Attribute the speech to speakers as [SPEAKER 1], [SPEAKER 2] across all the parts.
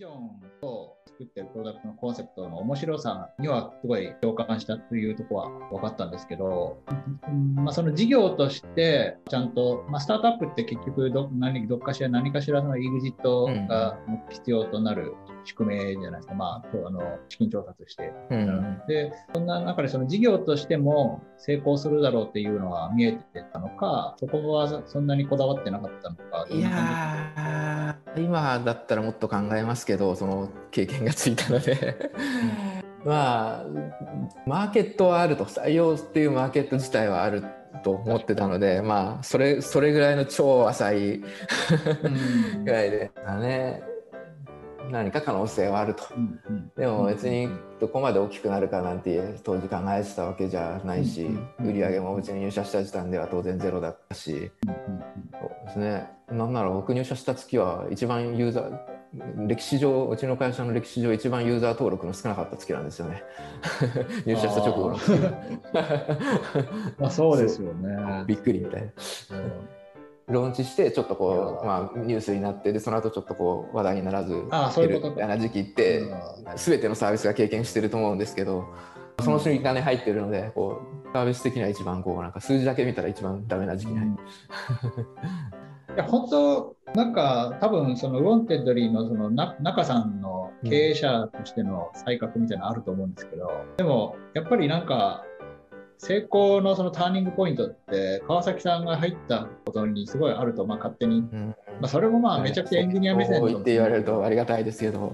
[SPEAKER 1] ジョンと作ってるプロダクトのコンセプトの面白さにはすごい共感したというところは分かったんですけど、まあ、その事業としてちゃんと、まあ、スタートアップって結局ど何どっかしら何かしらの EXIT が必要となる仕組みじゃないですか、まあ、あの資金調達して、うん、でそんな中でその事業としても成功するだろうっていうのは見えてたのかそこはそんなにこだわってなかったのか
[SPEAKER 2] いや今だったらもっと考えますけどその経験がついたので。まあマーケットはあると採用っていうマーケット自体はあると思ってたのでまあそれそれぐらいの超浅いぐらいでね何か可能性はあると、うんうん、でも別にどこまで大きくなるかなんて当時考えてたわけじゃないし、売り上げもうちに入社した時点では当然ゼロだったし、そうですね。なんなら僕入社した月は一番ユーザー歴史上うちの会社の歴史上一番ユーザー登録の少なかった月なんですよね。入社した直後の月。
[SPEAKER 1] まあそうですよね。
[SPEAKER 2] びっくりみたいな。ローンチしてちょっとこう、まあ、ニュースになってでその後ちょっとこう話題にならず
[SPEAKER 1] 減るみ
[SPEAKER 2] たいな時期って全てのサービスが経験してると思うんですけどその瞬間に入ってるのでこうサービス的には一番こうなんか数字だけ見たら一番ダメな時期に入る。
[SPEAKER 1] いや本当なんか多分その Wantedly のその仲さんの経営者としての才覚みたいなのあると思うんですけど、でもやっぱりなんか成功のそのターニングポイントって川崎さんが入ったことにすごいあると、まあ、勝手に、うん、まあ、それもまあめちゃくちゃエンジニア目線
[SPEAKER 2] でって言われるとありがたいですけど。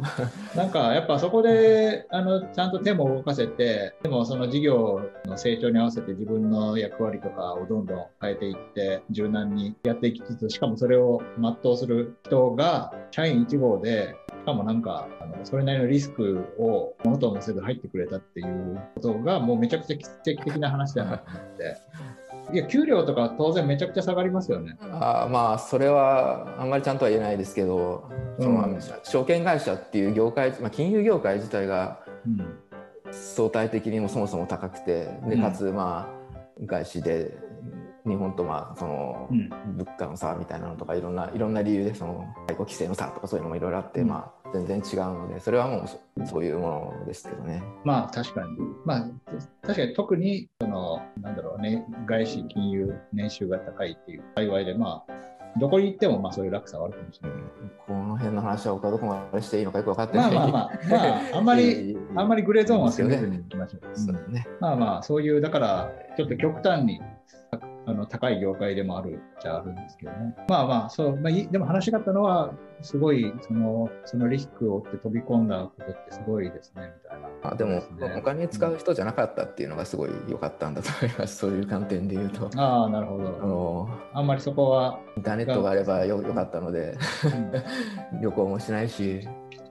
[SPEAKER 1] なんかやっぱそこであのちゃんと手も動かせてでもその事業の成長に合わせて自分の役割とかをどんどん変えていって柔軟にやっていきつつしかもそれを全うする人が社員1号でかもなんか、あのそれなりのリスクをものともせず入ってくれたっていうことが、もうめちゃくちゃ奇跡的な話だなと思って。いや給料とか当然めちゃくちゃ下がりますよね。
[SPEAKER 2] あまあそれはあんまりちゃんとは言えないですけど、その証券会社っていう業界、まあ、金融業界自体が相対的にもそもそも高くてでかつまあ外資で日本とまあその物価の差みたいなのとかいろんないろんな理由でその解雇規制の差とかそういうのもいろいろあって、まあ全然違うのでそれはもうそういうものですけどね。
[SPEAKER 1] まあ確かにまあ確かに特にそのなんだろうね外資金融年収が高いっていう幸いでまあどこに行ってもまあそういう落差はあるかもしれない。
[SPEAKER 2] この辺の話はどこまでしていいのかよく分かってない。
[SPEAKER 1] まあまあまあ、まあ、あんまり、あんまりグレーゾーンは攻めずにいきましょう。そうね、まあまあ、そういう、だから、ちょっと極端にあの高い業界でもあるじゃあるんですけどね。まあまあ、そう、まあ、でも話があったのは、すごいそのそのリスクを負って飛び込んだことってすごいですねみたいな、
[SPEAKER 2] あでも、お金使う人じゃなかったっていうのがすごい良かったんだと思いますそういう観点で言うと。
[SPEAKER 1] ああなるほど。あのあんまりそこは
[SPEAKER 2] インターネットがあればよよかったので、うん、旅行もしないし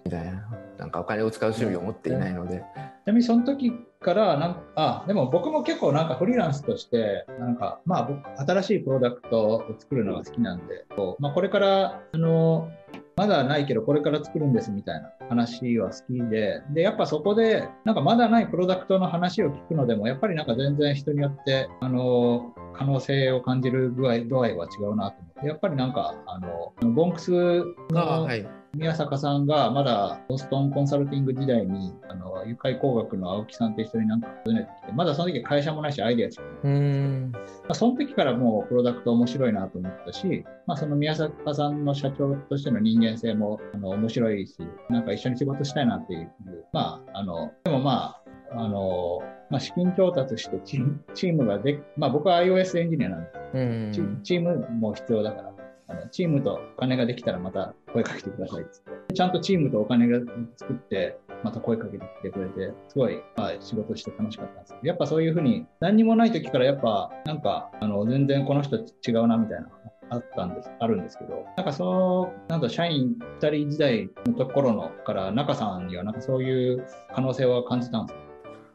[SPEAKER 2] みたいな。なんかお金を使う趣味を持っていないので、ち
[SPEAKER 1] なみにその時からなんあでも僕も結構なんかフリーランスとしてなんかまあ僕新しいプロダクトを作るのが好きなんでまあ、これからあのまだないけどこれから作るんですみたいな話は好きででやっぱそこでなんかまだないプロダクトの話を聞くのでもやっぱりなんか全然人によってあの可能性を感じる具合度合いは違うなと思ってやっぱりなんかあのボンクスの、はい。宮坂さんがまだボストンコンサルティング時代にあの愉快工学の青木さんと一緒になんか訪ねてきてまだその時会社もないしアイデアしかない。まあ、その時からもうプロダクト面白いなと思ったし、まあ、その宮坂さんの社長としての人間性もあの面白いしなんか一緒に仕事したいなっていう。まああのでもまああのまあ、資金調達してチームがで、まあ、僕は iOS エンジニアなんで、チームも必要だから、あのチームとお金ができたらまた声かけてくださいっって。ちゃんとチームとお金が作って、また声かけてきてくれて、すごい、まあ、仕事して楽しかったんです。けど、やっぱそういうふうに、何にもない時からやっぱ、なんか、あの、全然この人違うなみたいなあったんです、あるんですけど、なんかその、なんと社員2人時代のところのから中さんにはなんかそういう可能性は感じたんですか？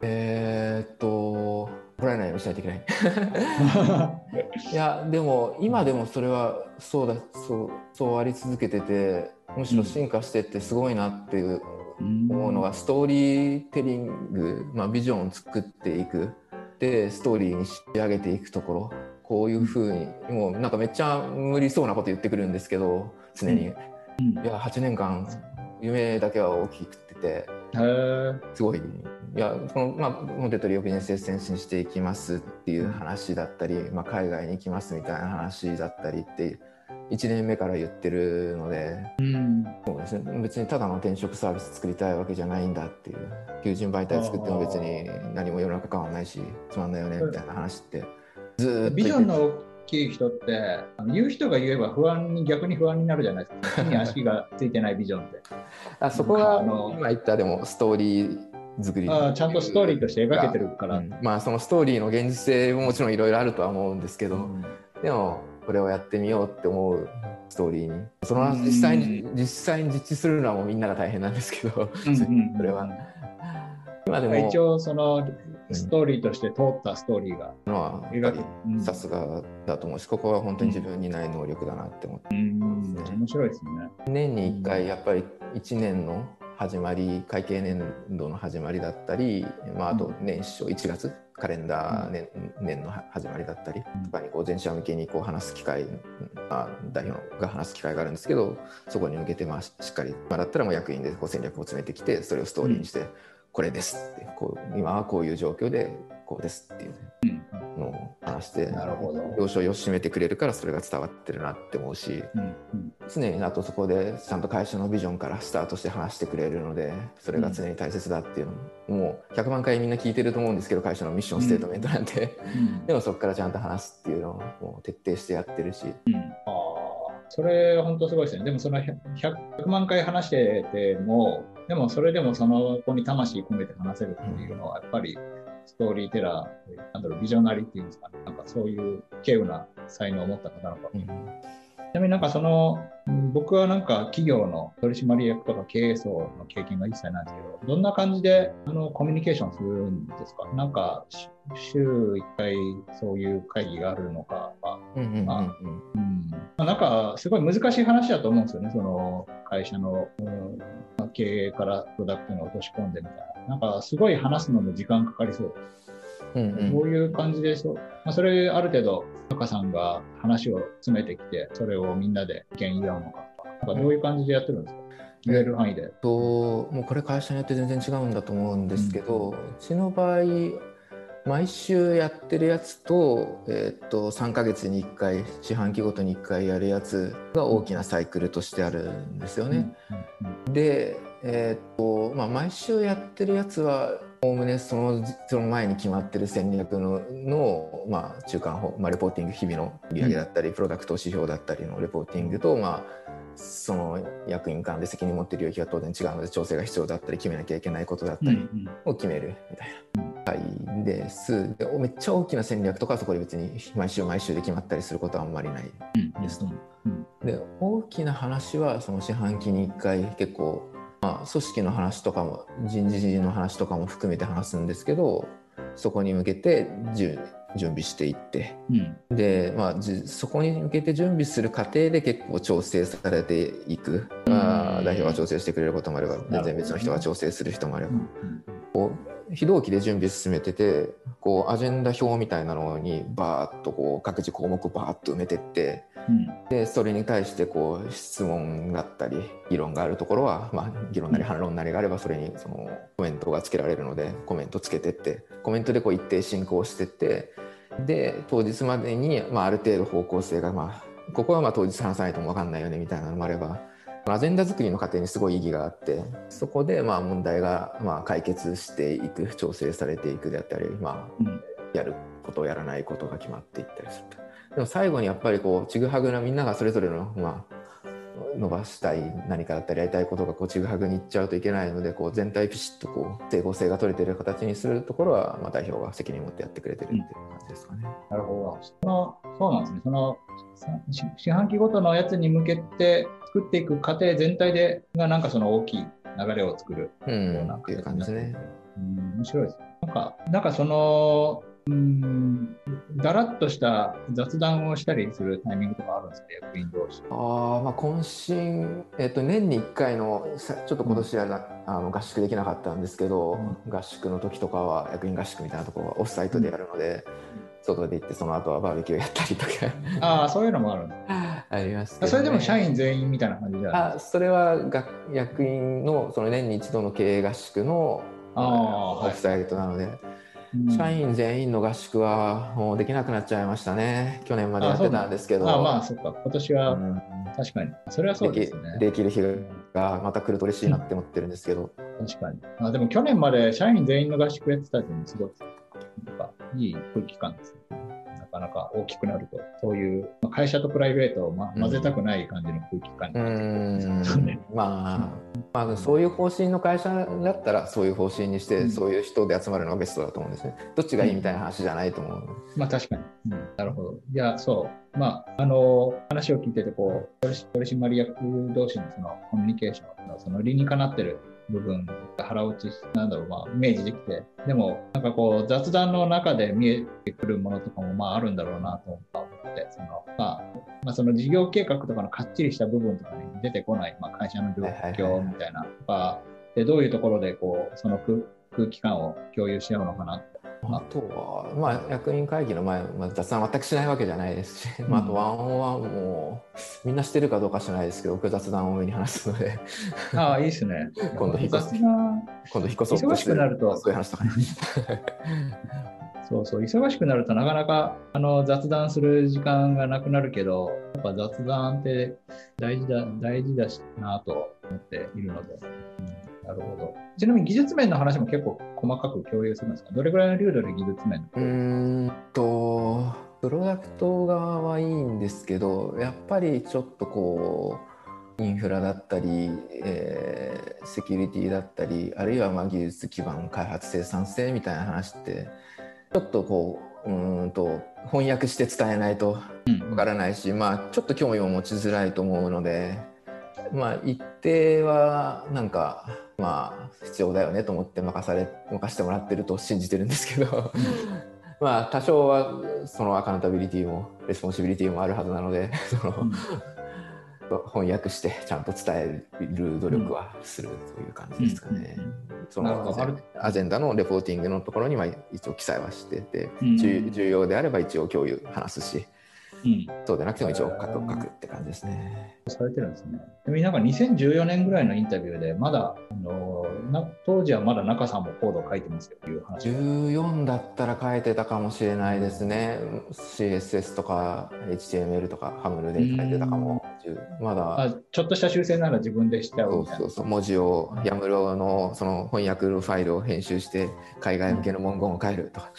[SPEAKER 2] えー、っと、怒られないようにしないといけない。いやでも今でもそれはそうだそうそうあり続けててむしろ進化してってすごいなっていう思うのがストーリーテリング、まあ、ビジョンを作っていく。でストーリーに仕上げていくところ。こういうふうにもうなんかめっちゃ無理そうなこと言ってくるんですけど常に、うん、いや8年間夢だけは大きくってて。すごい。いやその、まあ、モテトリをビジネスで先進していきますっていう話だったり、まあ、海外に行きますみたいな話だったりって1年目から言ってるので
[SPEAKER 1] うん。
[SPEAKER 2] そうですね、別にただの転職サービス作りたいわけじゃないんだっていう。求人媒体作っても別に何も世の中変わんないしつまんないよねみたいな話ってずーっと
[SPEAKER 1] ビジョンの大きい人って、あの言う人が言えば不安に、逆に不安になるじゃないですか。地に足がついてないビジョンって。
[SPEAKER 2] あそこが
[SPEAKER 1] あの
[SPEAKER 2] 今言ったでもストーリー作り。
[SPEAKER 1] あーちゃんとストーリーとして描けてるから。
[SPEAKER 2] うん。まあそのストーリーの現実性ももちろんいろいろあるとは思うんですけど、
[SPEAKER 1] うん。
[SPEAKER 2] でもこれをやってみようって思うストーリーに。その実際に実際に実地するのはもうみんなが大変なんですけど、
[SPEAKER 1] うんうん。
[SPEAKER 2] それは今でも
[SPEAKER 1] 一応そのストーリーとして通ったストーリーが
[SPEAKER 2] のはやっぱ
[SPEAKER 1] 描け
[SPEAKER 2] り
[SPEAKER 1] うん。
[SPEAKER 2] さすがだと思うしここは本当に自分にない能力だなって思って、
[SPEAKER 1] うん。面白いですね。
[SPEAKER 2] 年に1回やっぱり1年の始まり会計年度の始まりだったり、まあ、あと年初1月カレンダー年,、年の始まりだったりとかにこう全社向けにこう話す機会、まあ、代表が話す機会があるんですけどそこに向けてまあしっかり、まあ、だったらもう役員でこう戦略を詰めてきてそれをストーリーにして、これですってこう今はこういう状況でこうですっていうのを話して
[SPEAKER 1] なるほど。
[SPEAKER 2] 了承をよしめてくれるからそれが伝わってるなって思うし。
[SPEAKER 1] うんうん。
[SPEAKER 2] 常にあとそこでちゃんと会社のビジョンからスタートして話してくれるのでそれが常に大切だっていうのも、もう100万回みんな聞いてると思うんですけど会社のミッションステートメントなんて、
[SPEAKER 1] うん。
[SPEAKER 2] でもそこからちゃんと話すっていうのをもう徹底してやってるし、
[SPEAKER 1] それ本当すごいですね。でもその 100, 100万回話してても、でもそれでもその子に魂込めて話せるっていうのはやっぱりストーリーテラー、なんだろう、ビジョナリーっていうんですかね。なんかそういう稀有な才能を持った方なのかも。ちなみになんかその、うん僕はなんか企業の取締役とか経営層の経験が一切ないんですけど、どんな感じであのコミュニケーションするんですか？なんかし週1回そういう会議があるのかは。
[SPEAKER 2] うんうんうん
[SPEAKER 1] あうん。まあ、なんかすごい難しい話だと思うんですよね、その会社の、うんまあ経営からプロダクトに落とし込んでみたいな。なんかすごい話すのも時間かかりそう。
[SPEAKER 2] うんうん
[SPEAKER 1] どういう感じでそう、まあ、それある程度、タカさんが話を詰めてきて、それをみんなで意見言い合うのかとか、なんかどういう感じでやってるんですか？言える範囲で。
[SPEAKER 2] ともうこれ会社によって全然違うんだと思うんですけど、うちの場合毎週やってるやつと,、えーっと3ヶ月に1回四半期ごとに1回やるやつが大きなサイクルとしてあるんですよね。で、えーっとまあ、毎週やってるやつはおおむねそのその前に決まってる戦略のの、まあ、中間報、まあ、レポーティング日々の売り上げだったり、プロダクト指標だったりのレポーティングと、まあ、その役員間で責任持ってる領域が当然違うので調整が必要だったり決めなきゃいけないことだったりを決める。みたい。な会ですでめっちゃ大きな戦略とかはそこで別に毎週毎週で決まったりすることはあんまりないですと。で大きな話はその四半期に1回結構、まあ、組織の話とかも人事の話とかも含めて話すんですけどそこに向けて準準備していって。
[SPEAKER 1] うん。
[SPEAKER 2] で、まあ、じそこに向けて準備する過程で結構調整されていく、まあ、代表が調整してくれることもあれば全然別の人が調整する人もあれば。こう非同期で準備進めててこうアジェンダ表みたいなのにバーッとこう各自項目バーッと埋めてってでそれに対してこう質問だったり議論があるところは、まあ、議論なり反論なりがあればそれにそのコメントがつけられるのでコメントつけてってコメントでこう一定進行してってで当日までに、まあ、ある程度方向性が、まあ、ここはまあ当日話さないとも分かんないよねみたいなのもあればアジェンダ作りの過程にすごい意義があってそこでまあ問題がまあ解決していく調整されていくであったり、まあ、やることやらないことが決まっていったりすると。でも最後にやっぱりこうちぐはぐなみんながそれぞれの、まあ、伸ばしたい何かだったりやりたいことがこうちぐはぐにいっちゃうといけないのでこう全体ピシッとこう整合性が取れてる形にするところは、まあ、代表が責任を持ってやってくれてるっていう感じですかね。
[SPEAKER 1] なるほど。そのそうなんですね。その四半期ごとのやつに向けて作っていく過程全体でがなんかその大きい流れを作る
[SPEAKER 2] うん
[SPEAKER 1] ような
[SPEAKER 2] っていう感じですね。
[SPEAKER 1] うん面白いですね。なんか、なんかその、うん、だらっとした雑談をしたりするタイミングとかあるんですか、役員同士。
[SPEAKER 2] あーまあ懇親、えっと年に1回のさちょっと今年はな、あの合宿できなかったんですけど、合宿の時とかは役員合宿みたいなところはオフサイトでやるので、外で行ってその後はバーベキューやったりとか。
[SPEAKER 1] ああ、そういうのもあるんです。
[SPEAKER 2] ありますね、
[SPEAKER 1] それでも社員全員みたいな感じじゃない
[SPEAKER 2] あそれはが役員のその年に一度の経営合宿のオフサイトなので、
[SPEAKER 1] うん
[SPEAKER 2] 社員全員の合宿はもうできなくなっちゃいましたね。去年までやってたんですけど。
[SPEAKER 1] あまあそっか。今年は
[SPEAKER 2] うん。
[SPEAKER 1] 確かに。それはそう
[SPEAKER 2] で
[SPEAKER 1] すね。
[SPEAKER 2] できる日がまた来ると嬉しいなって思ってるんですけど、
[SPEAKER 1] 確かに。あでも去年まで社員全員の合宿やってたっていうのもすごいなんかいい空気感ですね。なかなか大きくなるとそういうまあ会社とプライベートを、ま、
[SPEAKER 2] うん。
[SPEAKER 1] 混ぜたくない感じの空気感に
[SPEAKER 2] う
[SPEAKER 1] なって
[SPEAKER 2] まあ、まあそういう方針の会社だったらそういう方針にして、
[SPEAKER 1] うん。
[SPEAKER 2] そういう人で集まるのがベストだと思うんですね。どっちがいいみたいな話じゃないと思う、
[SPEAKER 1] まあ確かに、うん、なるほど。いや、そう、まあ、あの、話を聞いてて、こう、取取締役同士のそのコミュニケーションの、その理にかなってる部分が腹落ちし、なんだろう、まあ、イメージできて、でも、なんかこう、雑談の中で見えてくるものとかも、まあ、あるんだろうなと思って、その、まあ、まあ、その事業計画とかのかっちりした部分とかに出てこない、まあ、会社の状
[SPEAKER 2] はいはいはい
[SPEAKER 1] 況みたいな、とか、で、どういうところで、こう、その空空気感を共有し合うのかなって。
[SPEAKER 2] あとは、まあ、役員会議の前、まあ、雑談全くしないわけじゃないですし、まあ、あとワンオンワンもみんなしてるかどうか知らないですけど僕雑談多めに話すので。
[SPEAKER 1] ああ、いいですね。
[SPEAKER 2] 今度引っ越す。今度引っ越そうと
[SPEAKER 1] 忙しくなると。
[SPEAKER 2] そういう話とか。ね
[SPEAKER 1] そうそう、忙しくなるとなかなかあの雑談する時間がなくなるけど、やっぱ雑談って大事だ、大事だしなと思っているので、うんなるほど。ちなみに技術面の話も結構細かく共有するんですか？どれぐらいの流度で技術面
[SPEAKER 2] うーんとプロダクト側はいいんですけどやっぱりちょっとこうインフラだったり、えーセキュリティだったりあるいはまあ技術基盤開発生産性みたいな話ってちょっとこううーんと翻訳して伝えないと
[SPEAKER 1] うん。
[SPEAKER 2] わからないし、まあ、ちょっと興味を持ちづらいと思うので、まあ、一定はなんか、まあ、必要だよねと思って任され任せてもらってると信じてるんですけど、まあ多少はそのアカウンタビリティもレスポンシビリティもあるはずなのでその
[SPEAKER 1] うん。
[SPEAKER 2] 翻訳してちゃんと伝える努力はするという感じですかね。そのアジェンダのレポーティングのところには一応記載はしてて、
[SPEAKER 1] うん。
[SPEAKER 2] 重重要であれば一応共有話すし
[SPEAKER 1] うん。
[SPEAKER 2] そうでなくても一応書くって感じですね。
[SPEAKER 1] されてるんですね。でもなんか2014年ぐらいのインタビューで、まだ、あのな当時はまだ中さんもコード書いてますよっていう話が。
[SPEAKER 2] 14だったら書いてたかもしれないですね。CSS とか HTML とか HAML で書いてたかも。まだ
[SPEAKER 1] あちょっとした修正なら自分でしちゃう
[SPEAKER 2] そう。そうそう文字を YAML のその翻訳のファイルを編集して海外向けの文言を変えるとか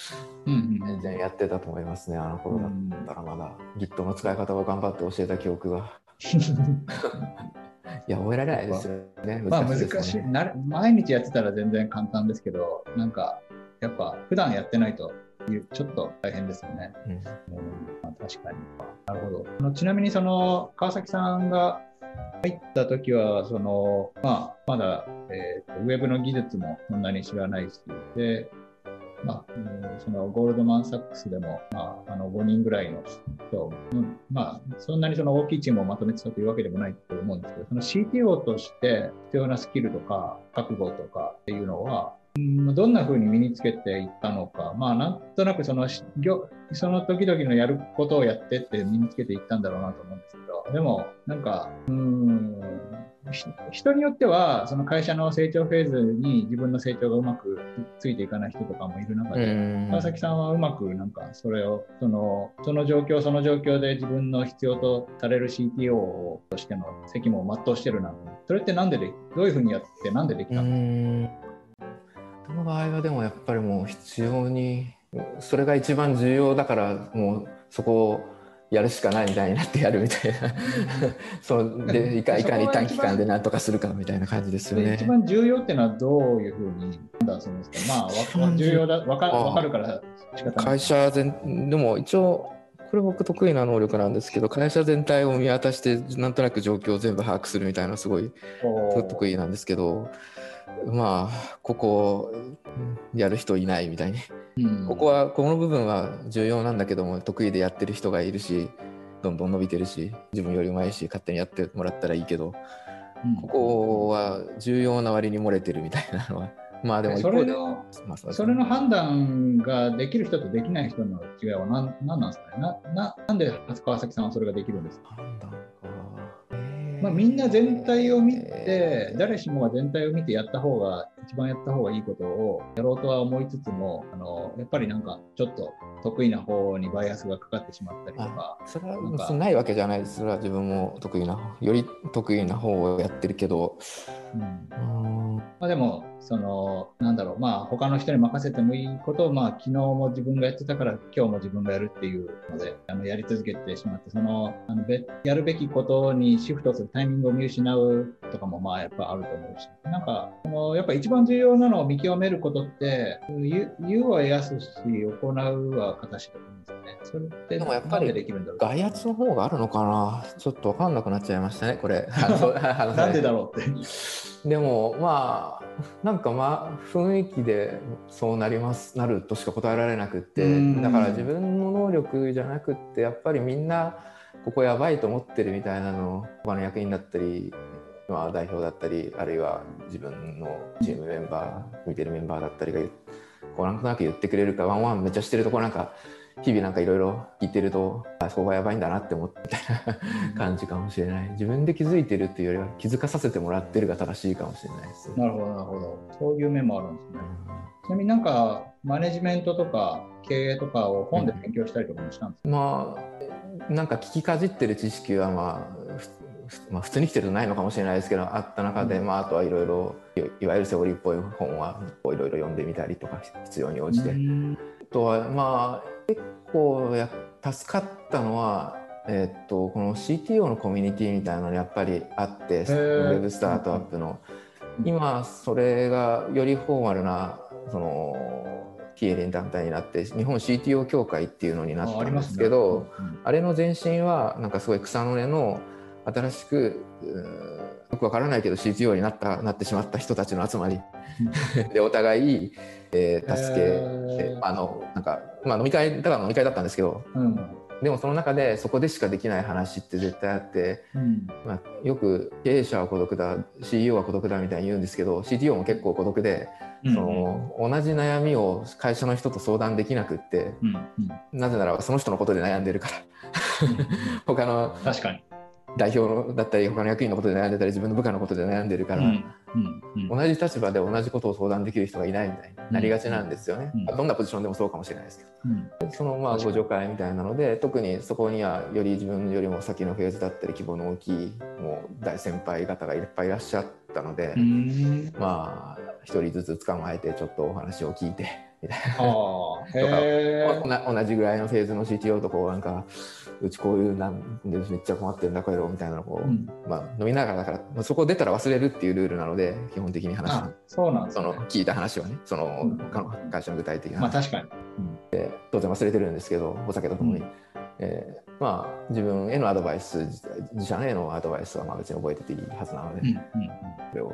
[SPEAKER 1] うんうん
[SPEAKER 2] 全然やってたと思いますねあの頃だったらまだ Git の使い方を頑張って教えた記憶が いや覚えられないですよね
[SPEAKER 1] まあ難しい
[SPEAKER 2] よね
[SPEAKER 1] なる毎日やってたら全然簡単ですけど、なんかやっぱ普段やってないとちょっと大変ですよね。
[SPEAKER 2] うん
[SPEAKER 1] うんまあ、確かに。なるほど。ちなみにその川崎さんが入った時はその、まあ、まだ、えーとウェブの技術もそんなに知らないし、で、まあ、そのゴールドマン・サックスでも、まあ、あの5人ぐらいの人、うんまあ、そんなにその大きいチームをまとめてたというわけでもないと思うんですけど、その CTO として必要なスキルとか覚悟とかっていうのは、うんどんな風に身につけていったのか、まあ、なんとなくそのその時々のやることをやってって身につけていったんだろうなと思うんですけど、でも、なんか、うん、人によっては、その会社の成長フェーズに自分の成長がうまくついていかない人とかもいる中
[SPEAKER 2] う
[SPEAKER 1] で、
[SPEAKER 2] ん。
[SPEAKER 1] 川崎さんはうまくなんかそれをそのその状況その状況で自分の必要とされる CTO としての責務を全うしてるなそれってなんででどういうふうにやってなんででき
[SPEAKER 2] う
[SPEAKER 1] たの、
[SPEAKER 2] ん。その場合はでもやっぱりもう必要にそれが一番重要だからもうそこをやるしかないみたいになってやるみたいな。そのでいかいかに短期間で何とかするかみたいな感じですよね。
[SPEAKER 1] で一。番重要っていうのはどういうふうに判断するんですか？まあ重要だわか
[SPEAKER 2] ああ。
[SPEAKER 1] わかるから
[SPEAKER 2] 会社全でも一応これ僕得意な能力なんですけど会社全体を見渡してなんとなく状況を全部把握するみたいなすごい得意なんですけどまあここうんやる人いないみたいに。
[SPEAKER 1] うん。
[SPEAKER 2] ここはこの部分は重要なんだけども得意でやってる人がいるしどんどん伸びてるし自分よりうまいし勝手にやってもらったらいいけど
[SPEAKER 1] うん。
[SPEAKER 2] ここは重要な割に漏れてるみたいなのは まあでも一
[SPEAKER 1] それの
[SPEAKER 2] まあそ
[SPEAKER 1] それの判断ができる人とできない人の違いは何何なんですかね？なななんで川崎さんはそれができるんですか、
[SPEAKER 2] 判断
[SPEAKER 1] まあ、みんな全体を見て誰しもが全体を見てやった方が一番やった方がいいことをやろうとは思いつつもあのやっぱりなんかちょっと得意な方にバイアスがかかってしまったりとか。
[SPEAKER 2] それはないわけじゃないです。それは自分も得意な、より得意な方をやってるけど、
[SPEAKER 1] うん。まあ、でも、その、なんだろう、まあ、他の人に任せてもいいことを、まあ、昨日も自分がやってたから、今日も自分がやるっていうので、あのやり続けてしまって、その、あのべやるべきことにシフトするタイミングを見失うとかも、まあ、やっぱあると思うし、なんか、そのやっぱ一番重要なのを見極めることって、言うはやすし、行うは形だと思うんですよね。それって、
[SPEAKER 2] でもやっぱり
[SPEAKER 1] でできるんだろう？
[SPEAKER 2] 外圧の方があるのかな？ちょっと分かんなくなっちゃいましたね、これ。
[SPEAKER 1] なんでだろうって。
[SPEAKER 2] でもまあなんかまあ雰囲気でそうなりますなるとしか答えられなくって
[SPEAKER 1] うん
[SPEAKER 2] だから自分の能力じゃなくってやっぱりみんなここやばいと思ってるみたいなのを他の役員だったり、まあ、代表だったりあるいは自分のチームメンバー見てるメンバーだったりがこうなんとなく言ってくれるかワンワンめっちゃしてるとこなんか日々なんかいろいろ聞いてるとあそこがやばいんだなって思ってみたいな感じかもしれない自分で気づいてるっていうよりは気づかさせてもらってるが正しいかもしれないです。
[SPEAKER 1] なるほど、なるほど。そういう面もあるんですね。ちなみになんか、マネジメントとか経営とかを本で勉強したりとかもしたんですか、
[SPEAKER 2] まあなんか聞きかじってる知識はままあ、普通に生きてるとないのかもしれないですけどあった中で、
[SPEAKER 1] うん。
[SPEAKER 2] まあ、あとはいろいろいいわゆるセオリーっぽい本はいろいろ読んでみたりとか必要に応じて。
[SPEAKER 1] うん。
[SPEAKER 2] あとはまあ結構や助かったのは、えっとこの CTO のコミュニティみたいなのやっぱりあってウ
[SPEAKER 1] ー。
[SPEAKER 2] ェブスタートアップの。
[SPEAKER 1] うん。
[SPEAKER 2] 今それがよりフォーマルなその非営利団体になって日本 CTO 協会っていうのになったんですけどあ,、れの前身はなんかすごい草の根の新しくよくわからないけど CTO になったなってしまった人たちの集まり。でお互い、えー助け
[SPEAKER 1] へー。
[SPEAKER 2] てあのなんか、まあ、飲み会だから飲み会だったんですけど
[SPEAKER 1] うん。
[SPEAKER 2] でもその中でそこでしかできない話って絶対あって、
[SPEAKER 1] うん。
[SPEAKER 2] まあ、よく経営者は孤独だ CEO は孤独だみたいに言うんですけど CTO も結構孤独で、
[SPEAKER 1] うん。
[SPEAKER 2] その同じ悩みを会社の人と相談できなくって
[SPEAKER 1] うん。うん。
[SPEAKER 2] なぜならばその人のことで悩んでるから。他の
[SPEAKER 1] 確かに。
[SPEAKER 2] 代表だったり他の役員のことで悩んでたり自分の部下のことで悩んでるから、
[SPEAKER 1] うんうんうん。
[SPEAKER 2] 同じ立場で同じことを相談できる人がいないみたいになりがちなんですよね、
[SPEAKER 1] うん
[SPEAKER 2] どんなポジションでもそうかもしれないですけど。
[SPEAKER 1] うん。
[SPEAKER 2] そのまあ互助会みたいなので特にそこにはより自分よりも先のフェーズだったり規模の大きいもう大先輩方がいっぱいいらっしゃったので、
[SPEAKER 1] うん。
[SPEAKER 2] まあ一人ずつ捕まえてちょっとお話を聞いてみたい。なおな同じぐらいのフェーズの CTO とこうなんかうちこういうなんでめっちゃ困ってるんだこれをみたいなのをこう、
[SPEAKER 1] うん。
[SPEAKER 2] まあ、飲みながらだから、まあ、そこ出たら忘れるっていうルールなので基本的に話
[SPEAKER 1] そうなんね。
[SPEAKER 2] その聞いた話はね。その
[SPEAKER 1] う
[SPEAKER 2] の会社の具体的な話。
[SPEAKER 1] まあ確かに。
[SPEAKER 2] 当然忘れてるんですけどお酒とともに、
[SPEAKER 1] うん。
[SPEAKER 2] えーまあ自分へのアドバイス自自社へのアドバイスはまあ別に覚えてていいはずなので、
[SPEAKER 1] うんうんうん。
[SPEAKER 2] それを、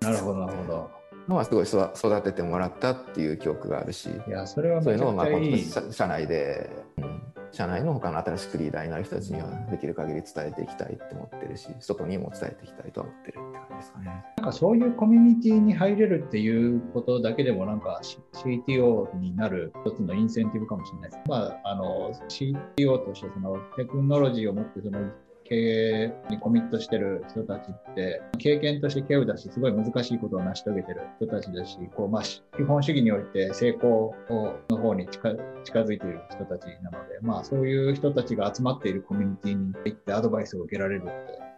[SPEAKER 1] なるほど、なるほど。
[SPEAKER 2] まあ、すごい育育ててもらったっていう記憶があるし
[SPEAKER 1] いや、それは
[SPEAKER 2] そういうのをまあ。社社内で、うん社内の他の新しくリーダーになる人たちにはできる限り伝えていきたいって思ってるし外にも伝えていきたいとは思ってるって感じですかね。
[SPEAKER 1] なんかそういうコミュニティに入れるっていうことだけでも、なんか CTO になる一つのインセンティブかもしれないです。まあ、あの CTO としてそのテクノロジーを持ってその経営にコミットしてる人たちって、経験として経由だし、すごい難しいことを成し遂げてる人たちだし、こうまあ、基本主義において成功の方に近づいている人たちなので、まあ、そういう人たちが集まっているコミュニティに行ってアドバイスを受けられるって、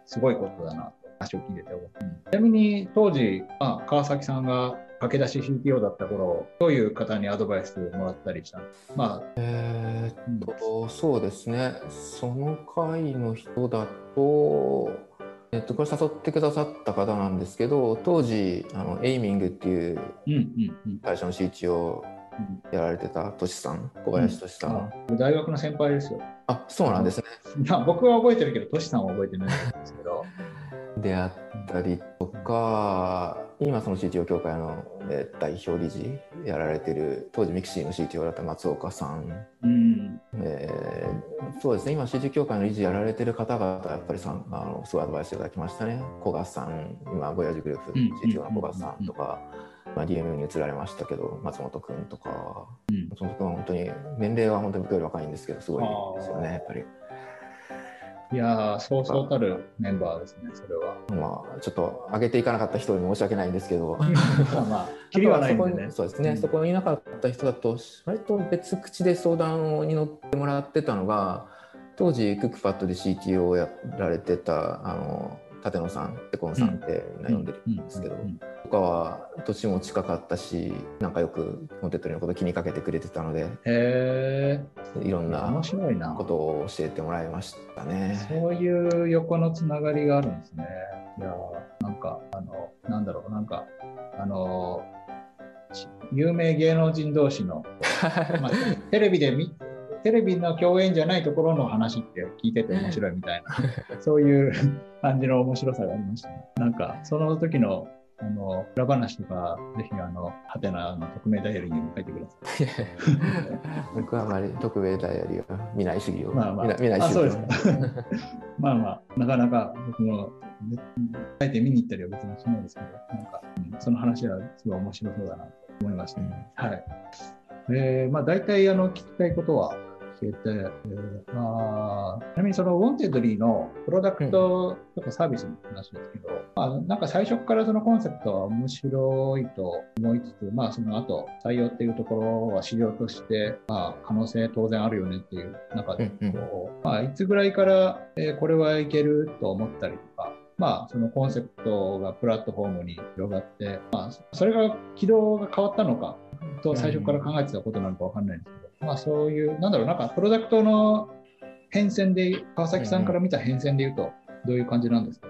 [SPEAKER 1] すごいことだなと。話を聞いてて思って、ちなみに当時、まあ、川崎さんが駆け出し CTO だった頃、どういう方にアドバイスもらったりしたまあ、
[SPEAKER 2] えー
[SPEAKER 1] うん。
[SPEAKER 2] とそうですね。その会の人だと、えっと、これ誘ってくださった方なんですけど当時あのエイミングっていう
[SPEAKER 1] うんうんうん。
[SPEAKER 2] 会社の CTO をやられてたトシさん小林トシさん、
[SPEAKER 1] あ大学の先輩ですよ。
[SPEAKER 2] あそうなんですね。
[SPEAKER 1] まあ、僕は覚えてるけど、トシさんは覚えてないんですけど。
[SPEAKER 2] であったりとか今その CTO 協会の、えー代表理事やられてる当時 mixi の CTO だった松岡さん、
[SPEAKER 1] うん。
[SPEAKER 2] えーそうですね今 CTO 協会の理事やられてる方々やっぱりさんあのすごいアドバイスいただきましたね。小賀さん今 VOYAGE GROUP
[SPEAKER 1] うん
[SPEAKER 2] CTO の古賀さんとか、まあ、 DMM に移られましたけど松本君とか、
[SPEAKER 1] うん。
[SPEAKER 2] 松本君は本当に年齢は本当に僕より若いんですけどすごいですよねやっぱり。
[SPEAKER 1] いやー、そうそうたるメンバーですね、それは。
[SPEAKER 2] まあ、ちょっと上げていかなかった人に申し訳ないんですけど、
[SPEAKER 1] まあまあ、キリはないんでね。
[SPEAKER 2] そうですね、
[SPEAKER 1] うん
[SPEAKER 2] そこにいなかった人だと割と別口で相談に乗ってもらってたのが当時クックパッドで CTO をやられてたあの立野さんテコンさんってみんな呼んでるんですけど、とかは年も近かったしなんかよくコンテントのこと気にかけてくれてたので
[SPEAKER 1] へ
[SPEAKER 2] いろんな
[SPEAKER 1] 面白いな
[SPEAKER 2] ことを教えてもらいましたね。
[SPEAKER 1] そういう横のつながりがあるんですね。いやーなんか、あの、なんだろう、なんか、あの、し有名芸能人同士の、まあ、テレビで見、テレビの共演じゃないところの話って聞いてて面白いみたいな、そういう感じの面白さがありましたね。なんか、その時の、あの、裏話とか、ぜひ、あの、はてなの匿名ダイアリーにも書いてください。
[SPEAKER 2] 僕はあまり匿名ダイアリーは見ない主義を、
[SPEAKER 1] まあまあ
[SPEAKER 2] 見ない
[SPEAKER 1] すか。まあまあ、なかなか僕も、ねあえて見に行ったりは別にしないですけど、なんか、うんその話はすごい面白そうだなと思いました。はい。えー、まあ大体あの聞きたいことは聞けて、えーまあ、ちなみにその Wantedly のプロダクトとかサービスの話ですけど、まあなんか最初からそのコンセプトは面白いと思いつつ、まあその後採用っていうところは市場として、まあ可能性当然あるよねっていう中で、
[SPEAKER 2] うんうん。
[SPEAKER 1] こうまあいつぐらいから、えーこれはいけると思ったりとか、まあ、そのコンセプトがプラットフォームに広がって、まあ、それが軌道が変わったのかと最初から考えてたことなのかわかんないんですけど、まあそういう、なんだろう、なんかプロダクトの変遷で、川崎さんから見た変遷で言うと、どういう感じなんですか、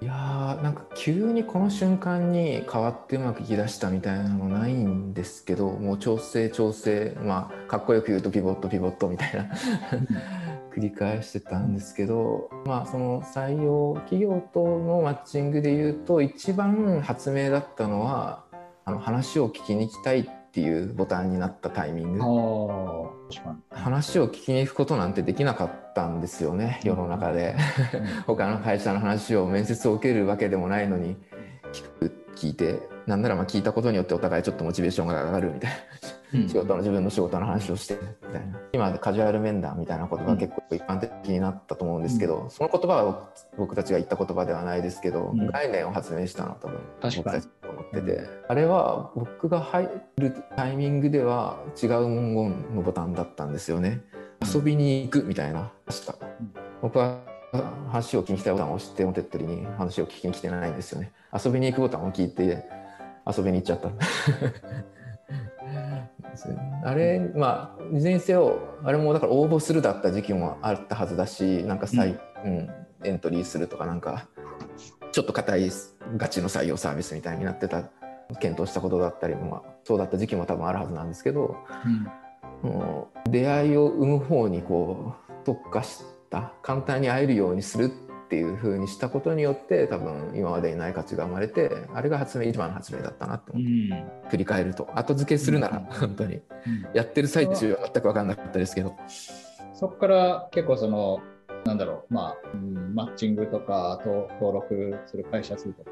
[SPEAKER 2] いやーなんか急にこの瞬間に変わってうまくいきだしたみたいなのないんですけどもう調整調整まあかっこよく言うとピボットピボットみたいな 繰り返してたんですけどまあその採用企業とのマッチングで言うと一番発明だったのはあの話を聞きに行きたいっていうボタンになったタイミング。話を聞きに行くことなんてできなかったんですよね世の中で。他の会社の話を面接を受けるわけでもないのに聞く聞いてなんならまあ聞いたことによってお互いちょっとモチベーションが上がるみたいな
[SPEAKER 1] うん
[SPEAKER 2] 仕事の自分の仕事の話をしてみたいな。今カジュアル面談みたいな言葉が結構一般的になったと思うんですけど、その言葉は僕たちが言った言葉ではないですけど、
[SPEAKER 1] うん。
[SPEAKER 2] 概念を発明したのは多分
[SPEAKER 1] 確かに。
[SPEAKER 2] 僕たちと思ってて、あれは僕が入るタイミングでは違う文言のボタンだったんですよね。遊びに行くみたいな。僕は話を聞きに来たボタンを押してモテットリに話を聞きに来てないんですよね。遊びに行くボタンを聞いて遊びに行っちゃった あれまあいずれにせよあれもだから応募するだった時期もあったはずだしなんか再、うん。エントリーするとかなんかちょっと硬いガチの採用サービスみたいになってた検討したことだったりも、まあ、そうだった時期も多分あるはずなんですけど
[SPEAKER 1] うん。
[SPEAKER 2] 出会いを生む方にこう特化した簡単に会えるようにするっていう風にしたことによって多分今までにない価値が生まれてあれが発明一番の発明だったなと
[SPEAKER 1] う
[SPEAKER 2] 思って
[SPEAKER 1] ん。
[SPEAKER 2] 振り返ると。後付けするなら
[SPEAKER 1] うん。
[SPEAKER 2] 本当に。
[SPEAKER 1] うん。
[SPEAKER 2] やってる最中は全く分かんなかったですけど。
[SPEAKER 1] そこから結構その、なんだろう、まあ、うんマッチングとか、と登録する会社数とか、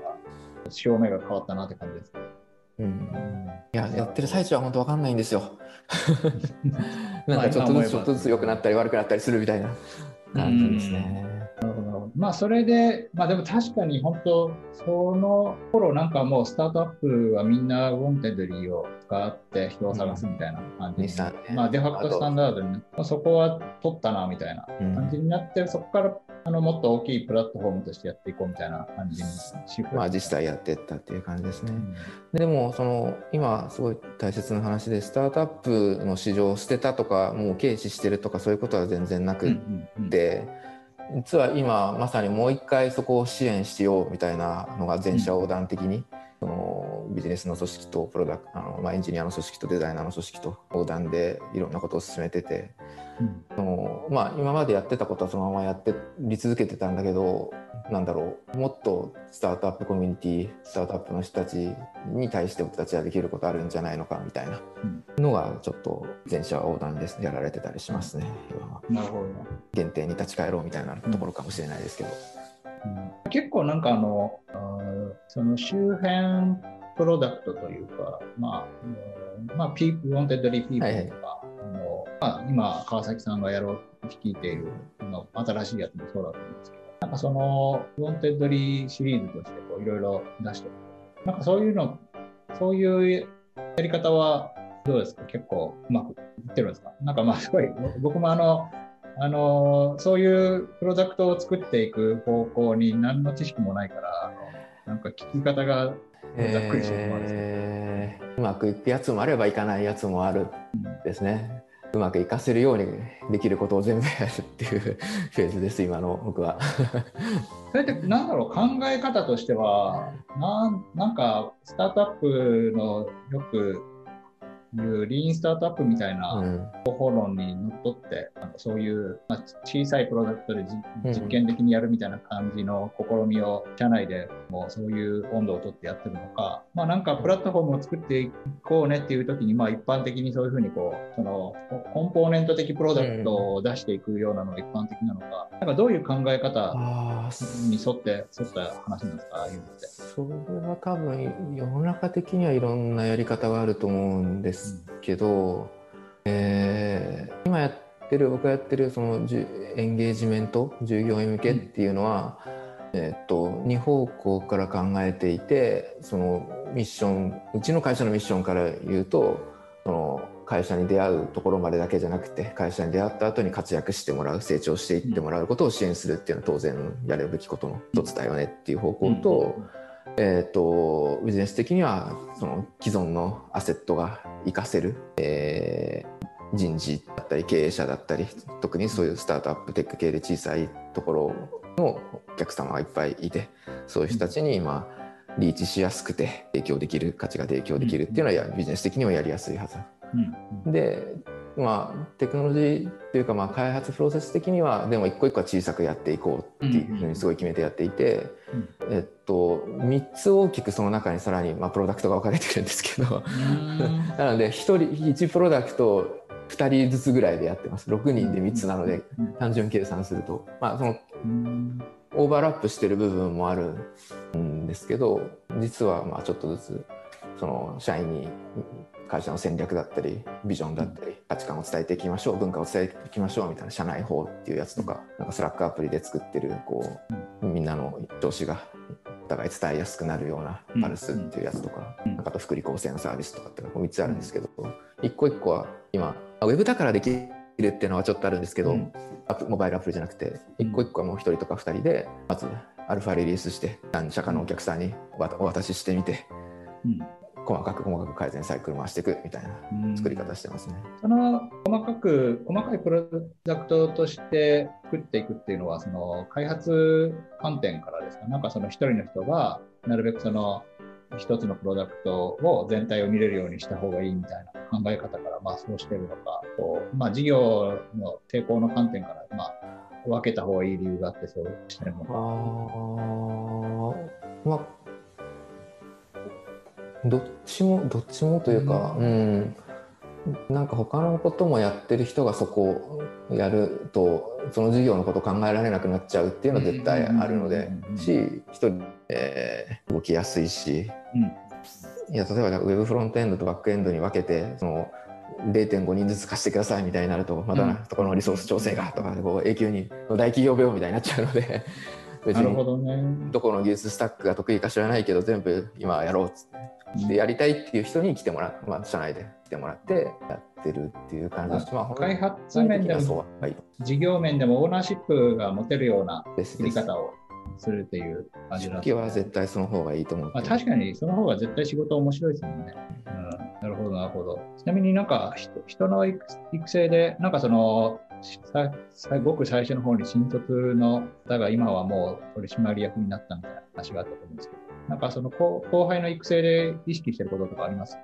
[SPEAKER 1] 潮目が変わったなって感じです。
[SPEAKER 2] うん。いややってる最中は本当分かんないんですよ。なんかちょっとずつちょっとずつ良くなったり悪くなったりするみたいな感じですね。
[SPEAKER 1] まあ、それで、まあでも確かに本当、その頃なんかもうスタートアップはみんな Wantedly を使って人を探すみたいな感じに、
[SPEAKER 2] でしたね。
[SPEAKER 1] まあデファクトスタンダードに、まあ、そこは取ったなみたいな感じになって、そこからあのもっと大きいプラットフォームとしてやっていこうみたいな感じに
[SPEAKER 2] まあ実際やってったっていう感じですね。
[SPEAKER 1] うん。
[SPEAKER 2] でもその今すごい大切な話でスタートアップの市場を捨てたとかもう軽視してるとかそういうことは全然なくっ
[SPEAKER 1] うんうん
[SPEAKER 2] て、実は今まさにもう一回そこを支援しようみたいなのが全社横断的に、そのビジネスの組織とプロダクあの、まあ、エンジニアの組織とデザイナーの組織と横断でいろんなことを進めてて。
[SPEAKER 1] うん。
[SPEAKER 2] その、まあ、今までやってたことはそのままやってり続けてたんだけどなんだろう。もっとスタートアップコミュニティスタートアップの人たちに対して僕たちはできることあるんじゃないのかみたいな。のがちょっと全社横断でやられてたりしますね。今は
[SPEAKER 1] なるほど。
[SPEAKER 2] 限定に立ち返ろうみたいなところかもしれないですけど。
[SPEAKER 1] うん。結構なんかあの、その周辺プロダクトというか、まあ、まあ、ピープ、 Wantedly People とか、はいはい、あのまあ、今、川崎さんがやろうと率いているの新しいやつもそうだと思うんですけど、なんかその、 Wantedly シリーズとしてこういろいろ出してる。なんかそういうの、そういうやり方はどうですか？結構うまくいってるんですか？なんかまあすごい、僕もあの、あのそういうプロダクトを作っていく方向に何の知識もないからなんか聞き方がざっくりしてます、
[SPEAKER 2] えー、うまくいくやつもあればいかないやつもあるですね、うん、うまくいかせるようにできることを全部やるっていうフェーズです今の僕は。
[SPEAKER 1] それってなんだろう？考え方としてはなんなんかスタートアップのよくいうリーンスタートアップみたいな方法論にのっとって、うん、そういう、まあ、小さいプロダクトで実験的にやるみたいな感じの試みを社内でもうそういう温度をとってやってるのか、まあ、なんかプラットフォームを作っていこうねっていう時に、まあ、一般的にそういうふうにこうそのコンポーネント的プロダクトを出していくようなのが一般的なのか、なんかどういう考え方に沿って沿った話なんですか、ああいうのって。
[SPEAKER 2] それは多分世の中的にはいろんなやり方があると思うんですけど、えー、今やってる僕がやってるそのエンゲージメント従業員向けっていうのは、うん、えー、っと2方向から考えていてそのミッションうちの会社のミッションから言うとその会社に出会うところまでだけじゃなくて会社に出会った後に活躍してもらう成長していってもらうことを支援するっていうのは当然やるべきことの一つだよねっていう方向と。えーと、ビジネス的にはその既存のアセットが活かせる、えー、人事だったり経営者だったり特にそういうスタートアップテック系で小さいところのお客様がいっぱいいてそういう人たちに今リーチしやすくて提供できる価値が提供できるっていうのはビジネス的にはやりやすいはず。でまあ、テクノロジーっていうか、まあ、開発プロセス的にはでも一個一個は小さくやっていこうっていうふうにすごい決めてやっていて、うん、えっと、3つ大きくその中にさらに、まあ、プロダクトが分かれてるんですけど。なので1人1プロダクト2人ずつぐらいでやってます。6人で3つなので単純計算すると、まあ、そのオーバーラップしてる部分もあるんですけど実はまあちょっとずつその社員に会社の戦略だったりビジョンだったり価値観を伝えていきましょう文化を伝えていきましょうみたいな社内法っていうやつとかなんかスラックアプリで作ってるこうみんなの上司がお互い伝えやすくなるようなパルスっていうやつとか、なんかと福利厚生のサービスとかってこう3つあるんですけど、一個一個は今ウェブだからできるっていうのはちょっとあるんですけど、うん、モバイルアプリじゃなくて一個一個はもう1人とか2人でまずアルファリリースして何社かのお客さんにお渡ししてみて、うん、細かく細かく改善サイクル回していくみたいな作り方してますね。
[SPEAKER 1] その細かく細かいプロダクトとして作っていくっていうのはその開発観点からですかなんかその一人の人がなるべくその一つのプロダクトを全体を見れるようにした方がいいみたいな考え方からまあそうしてるのかこう、まあ、事業の抵抗の観点からまあ分けた方がいい理由があってそうしてるのか。
[SPEAKER 2] あまあどっちもどっちもというか、うん、なんか他のこともやってる人がそこをやるとその授業のこと考えられなくなっちゃうっていうのは絶対あるのでし一人、えー、動きやすいし、うん、いや例えばウェブフロントエンドとバックエンドに分けてその0.5人ずつ貸してくださいみたいになるとまたそこのリソース調整がとかこう永久に大企業病みたいになっちゃうので別にどこの技術スタックが得意か知らないけど全部今やろうっつってでやりたいっていう人に来てもらう、まあ、社内で来てもらってやってるっていう感じ。です、ま
[SPEAKER 1] あ、開発面でも、はい、事業面でもオーナーシップが持てるような作り方をするっていう感じ
[SPEAKER 2] なんです、ね、は絶対その方がいいと思う、
[SPEAKER 1] まあ、確かにその方が絶対仕事面白いですもんね、うん、なるほどなるほど。ちなみになんか人の育成でなんかそのごく最初の方に新卒の方が今はもう取締役になったみたいな話があったと思うんですけど、なんかその後後輩の育成で意識してることとかあります？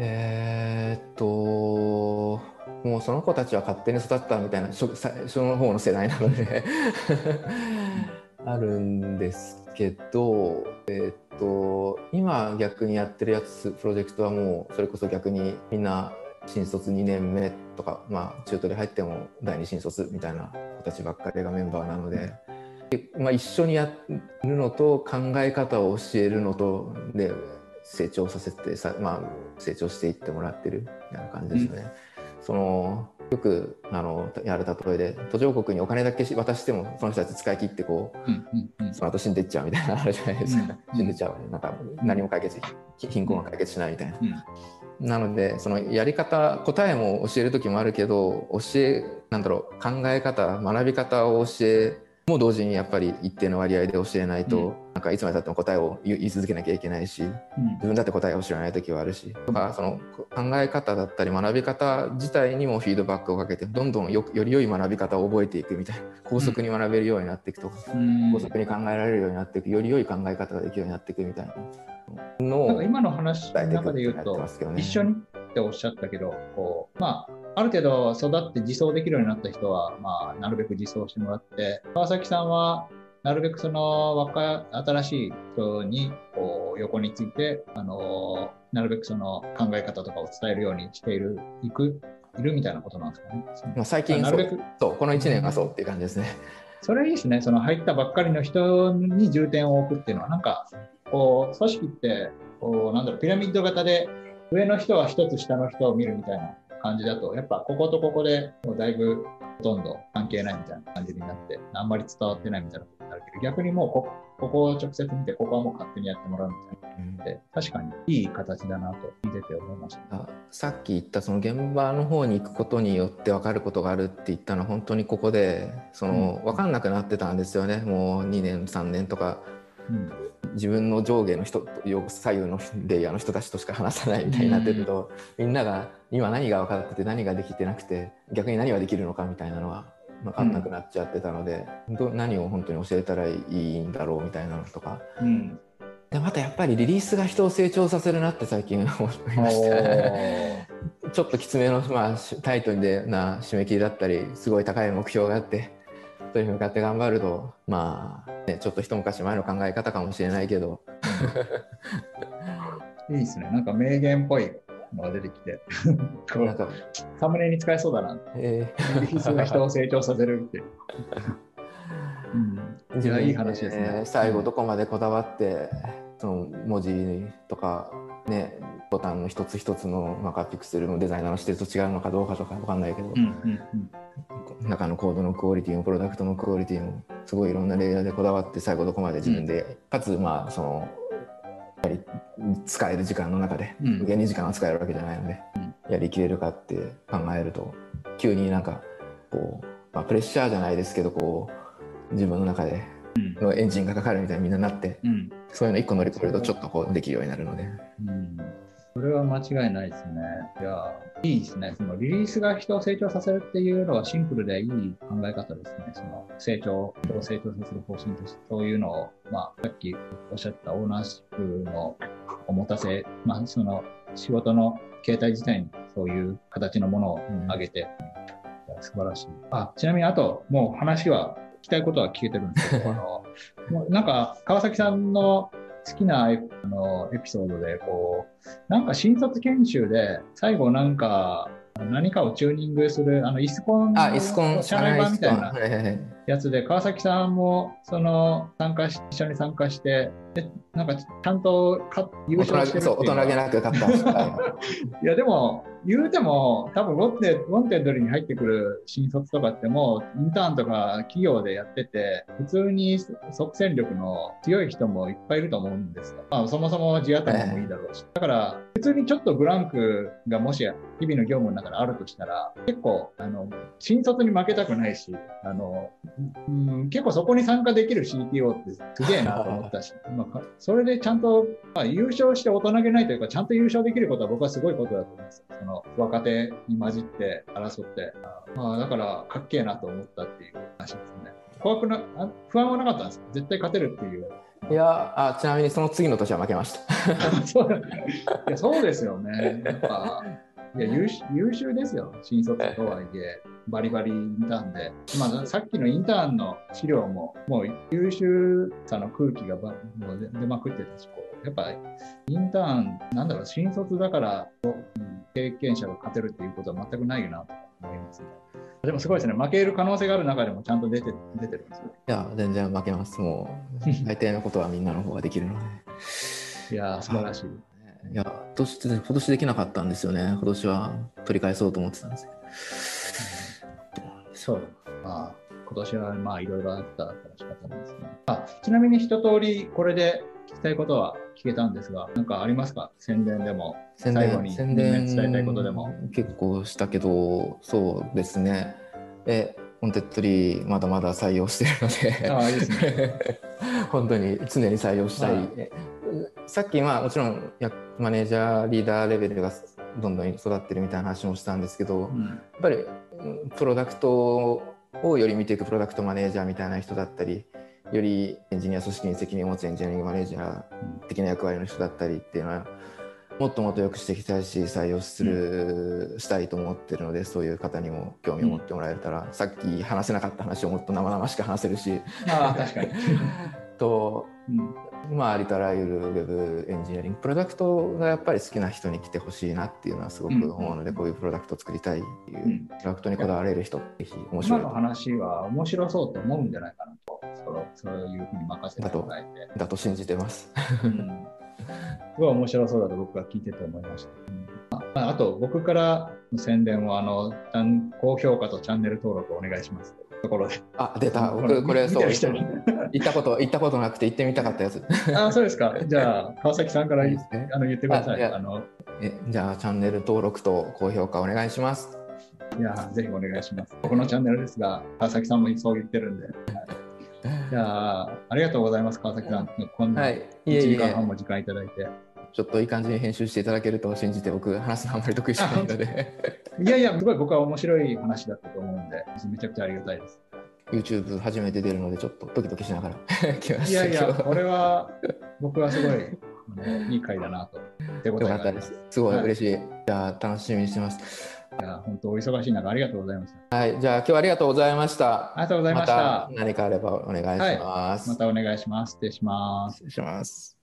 [SPEAKER 2] えー、っともうその子たちは勝手に育ったみたいな最初の方の世代なので あるんですけど、えー、っと今逆にやってるやつプロジェクトはもうそれこそ逆にみんな新卒2年目とか、まあ、中途で入っても第二新卒みたいな子たちばっかりがメンバーなので。まあ、一緒にやるのと考え方を教えるのとで成長させてさ、まあ、成長していってもらってるみたいな感じですね。うん、そのよくあのやる例えで途上国にお金だけ渡してもその人たち使い切ってこう、うんうんうん、その後死んでいっちゃうみたいなのあるじゃないですか、うんうん、死んでっちゃうなんか何も解決貧困が解決しないみたいな。なのでそのやり方答えも教える時もあるけど教えなんだろう考え方学び方を教えも同時にやっぱり一定の割合で教えないと、うん、なんかいつまでたっても答えを言い続けなきゃいけないし、うん、自分だって答えを知らない時はあるし、とかその考え方だったり学び方自体にもフィードバックをかけてどんどんよより良い学び方を覚えていくみたいな高速に学べるようになっていくとか、うん、高速に考えられるようになっていくより良い考え方ができるようになっていくみたいな
[SPEAKER 1] のを今の話の中で言うと、ね、一緒にっておっしゃったけどこうまあある程度育って自走できるようになった人は、まあ、なるべく自走してもらって、川崎さんは、なるべくその若い、新しい人にこう横について、あのなるべくその考え方とかを伝えるようにしている、いく、いるみたいなことなんですかね。
[SPEAKER 2] まあ、最近なるべくそう、この1年がそうっていう感じですね。
[SPEAKER 1] それいいですね。その入ったばっかりの人に重点を置くっていうのは、なんか、こう、組織って、こう、なんだろう、ピラミッド型で、上の人は一つ下の人を見るみたいな感じだと、やっぱこことここでもうだいぶほとんど関係ないみたいな感じになって、あんまり伝わってないみたいなことになるけど、逆にもうこここを直接見て、ここはもう勝手にやってもらうみたいなので、うん、確かにいい形だなと見てて思いました。
[SPEAKER 2] さっき言ったその現場の方に行くことによって分かることがあるって言ったのは本当にここでその分かんなくなってたんですよね、もう2年3年とか。うん自分の上下の人左右のレイヤーの人たちとしか話さないみたいになってると、みんなが今何が分かってて何ができてなくて逆に何ができるのかみたいなのは分かんなくなっちゃってたので、うん、何を本当に教えたらいいんだろうみたいなのとか、うん、でまたやっぱりリリースが人を成長させるなって最近思いました。ちょっときつめの、まあ、タイトルでな締め切りだったりすごい高い目標があってそれに向かって頑張るとまあ、ね、ちょっと一昔前の考え方かもしれないけど。
[SPEAKER 1] いいですね。なんか名言っぽいのが出てきて。なんかサムネに使えそうだな、えー、リスが人を成長させるって。いう。
[SPEAKER 2] うん、じゃいい話ですね。最後どこまでこだわって、その文字とかねボタンの一つ一つの、まあ、ピクセルのデザイナーのしてると違うのかどうかとかわかんないけど、うんうんうん、中のコードのクオリティもプロダクトのクオリティもすごいいろんなレイヤーでこだわって最後どこまで自分で、うん、かつまあそのやり使える時間の中で、無限に時間は使えるわけじゃないので、やりきれるかって考えると急になんかこう、まあ、プレッシャーじゃないですけどこう自分の中でのエンジンがかかるみたいにみんななって、うん、そういうの1個乗り越えるとちょっとこうできるようになるので。うん
[SPEAKER 1] それは間違いないですね。いや、いいですね。そのリリースが人を成長させるっていうのはシンプルでいい考え方ですね。その成長、人を成長させる方針として、そういうのを、まあ、さっきおっしゃったオーナーシップのお持たせ、まあ、その仕事の形態自体にそういう形のものを上げて、うん、素晴らしい。あ、ちなみにあと、もう話は、聞きたいことは聞けてるんですけど、あの、なんか、川崎さんの好きなあのエピソードで、こう、なんか診察研修で、最後なんか、何かをチューニングする、あの、イスコンの社内版みたいなやつで、川崎さんも、その、参加し、一緒に参加して、で、なんか、ちゃんとか優勝してる
[SPEAKER 2] そう、大人げなく勝った。
[SPEAKER 1] いや、でも、言うても、多分ウォンテ Wantedly に入ってくる新卒とかってもう、インターンとか企業でやってて、普通に即戦力の強い人もいっぱいいると思うんですよ。まあ、そもそも地当たりもいいだろうし。だから、普通にちょっとブランクがもし日々の業務の中であるとしたら、結構、あの、新卒に負けたくないし、あの、うん、結構そこに参加できる CTO ってすげえなと思ったし、まあ、それでちゃんと、まあ、優勝して大人げないというか、ちゃんと優勝できることは僕はすごいことだと思います。その若手に混じって争って、まあ、だからかっけえなと思ったっていう話ですね。怖くな不安はなかったんですか？絶対勝てるっていう。
[SPEAKER 2] いやあちなみにその次の年は負けました。
[SPEAKER 1] そういやそうですよね。やっぱいや優優秀ですよ、新卒とはいえ、バリバリインターンで。まあ、さっきのインターンの資料も、もう優秀さの空気がもう出まくってたし、こうやっぱインターン、なんだろう、新卒だから、経験者が勝てるっていうことは全くないよなと思いますね。でもすごいですね、負ける可能性がある中でもちゃんと出て出てるんですよ。
[SPEAKER 2] いや、全然負けます。もう、大抵のことはみんなの方ができるので。
[SPEAKER 1] いや、素晴らしい。
[SPEAKER 2] いや、今年今年できなかったんですよね。今年は取り返そうと思ってたんですよ。
[SPEAKER 1] そう。まあ、今年はまあいろいろあったから仕方ないですね。あちなみに一通りこれで聞きたいことは聞けたんですが、なんかありますか？宣伝でも、
[SPEAKER 2] 宣
[SPEAKER 1] 最後に
[SPEAKER 2] 伝宣
[SPEAKER 1] 伝
[SPEAKER 2] 伝
[SPEAKER 1] 伝えたいことでも。
[SPEAKER 2] 結構したけど、そうですね。え、 Wantedly まだまだ採用してるので。
[SPEAKER 1] ああ、いいですね。
[SPEAKER 2] 本当に常に採用したい、
[SPEAKER 1] はい
[SPEAKER 2] えさっきまあもちろんやマネージャーリーダーレベルがどんどん育ってるみたいな話もしたんですけど、やっ
[SPEAKER 1] うん
[SPEAKER 2] ぱりうんプロダクトをより見ていくプロダクトマネージャーみたいな人だったりよりエンジニア組織に責任を持つエンジニアリングマネージャー的な役割の人だったりっていうのはもっともっと良くしていきたいし採用する、したいと思ってるのでそういう方にも興味を持ってもらえたら、さっき話せなかった話をもっと生々しく話せるし
[SPEAKER 1] ああ、確かに。
[SPEAKER 2] と
[SPEAKER 1] うん
[SPEAKER 2] まあ、ありとあらゆるウェブエンジニアリングプロダクトがやっぱり好きな人に来てほしいなっていうのはすごく思うので、
[SPEAKER 1] うん
[SPEAKER 2] こういうプロダクトを作りたいっていう、
[SPEAKER 1] うん
[SPEAKER 2] プロダクトにこだわれる人ぜひ面白い
[SPEAKER 1] 今の話は面白そうと思うんじゃないかなと、そのそういうふうに任せてもらえて。
[SPEAKER 2] だと信じてます。
[SPEAKER 1] うんすごい面白そうだと僕は聞いてて思いました。うんああと、僕からの宣伝はあの、高評価とチャンネル登録お願いします。ところで。
[SPEAKER 2] あ出た僕これ
[SPEAKER 1] 見
[SPEAKER 2] そう行ったこと行ったことなくて行ってみたかったやつ。
[SPEAKER 1] あそうですか。じゃあ、川崎さんから言
[SPEAKER 2] いいですね
[SPEAKER 1] あの言ってください。
[SPEAKER 2] あ
[SPEAKER 1] の
[SPEAKER 2] えじゃあチャンネル登録と高評価お願いします。
[SPEAKER 1] いや、ぜひお願いします。僕のチャンネルですが、川崎さんもそう言ってるんで。はいじゃあ、ありがとうございます、川崎さん。こんな
[SPEAKER 2] はい、いえ
[SPEAKER 1] 1
[SPEAKER 2] いえ
[SPEAKER 1] 時間半も時間いただいて。
[SPEAKER 2] ちょっといい感じに編集していただけると信じて僕話すのあんまり得意じゃないので
[SPEAKER 1] いやいや、すごい僕は面白い話だったと思うんで、めちゃくちゃありがたいです。
[SPEAKER 2] YouTube 初めて出るのでちょっとドキドキしながら
[SPEAKER 1] いやいや、これは僕はすごいいい回だなと。手応え
[SPEAKER 2] よ
[SPEAKER 1] がありま
[SPEAKER 2] かったですす。すごい嬉しい。じゃあ楽しみにしてます。
[SPEAKER 1] いや、本当お忙しい中ありがとうございました。
[SPEAKER 2] はい、じゃあ今日はありがとうございました。
[SPEAKER 1] ありがとうございました。
[SPEAKER 2] また何かあればお願いします。
[SPEAKER 1] またお願いします。失礼します。
[SPEAKER 2] 失礼します。